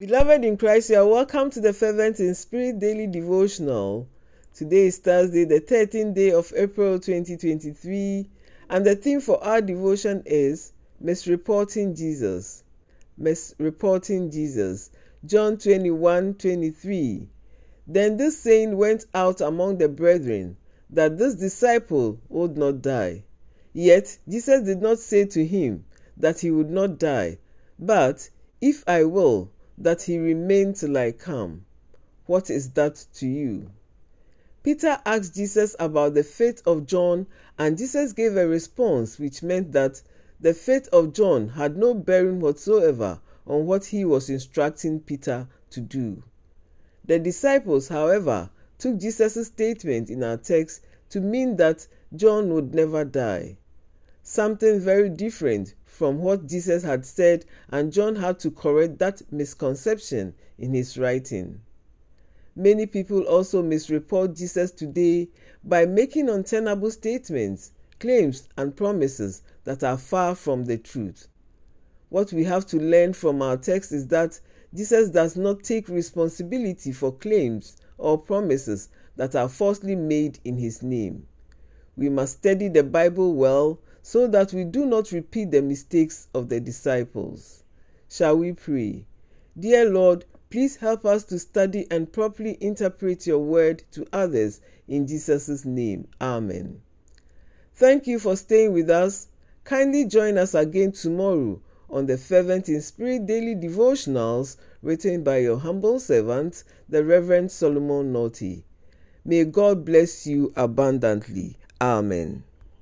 Beloved in Christ, you are welcome to the Fervent in Spirit Daily Devotional. Today is Thursday, the 13th day of April 2023, and the theme for our devotion is Misreporting Jesus. Misreporting Jesus. John 21 23. Then this saying went out among the brethren that this disciple would not die. Yet Jesus did not say to him that he would not die, but, If I will, that he remain till I come. What is that to you? Peter asked Jesus about the faith of John, and Jesus gave a response which meant that the faith of John had no bearing whatsoever on what he was instructing Peter to do. The disciples, however, took Jesus' statement in our text to mean that John would never die. Something very different from what Jesus had said, and John had to correct that misconception in his writing. Many people also misreport Jesus today by making untenable statements, claims, and promises that are far from the truth. What we have to learn from our text is that Jesus does not take responsibility for claims or promises that are falsely made in his name. We must study the Bible well so that we do not repeat the mistakes of the disciples. Shall we pray? Dear Lord, please help us to study and properly interpret your word to others in Jesus' name. Amen. Thank you for staying with us. Kindly join us again tomorrow on the Fervent in Spirit Daily Devotionals written by your humble servant, the Reverend Solomon Naughty. May God bless you abundantly. Amen.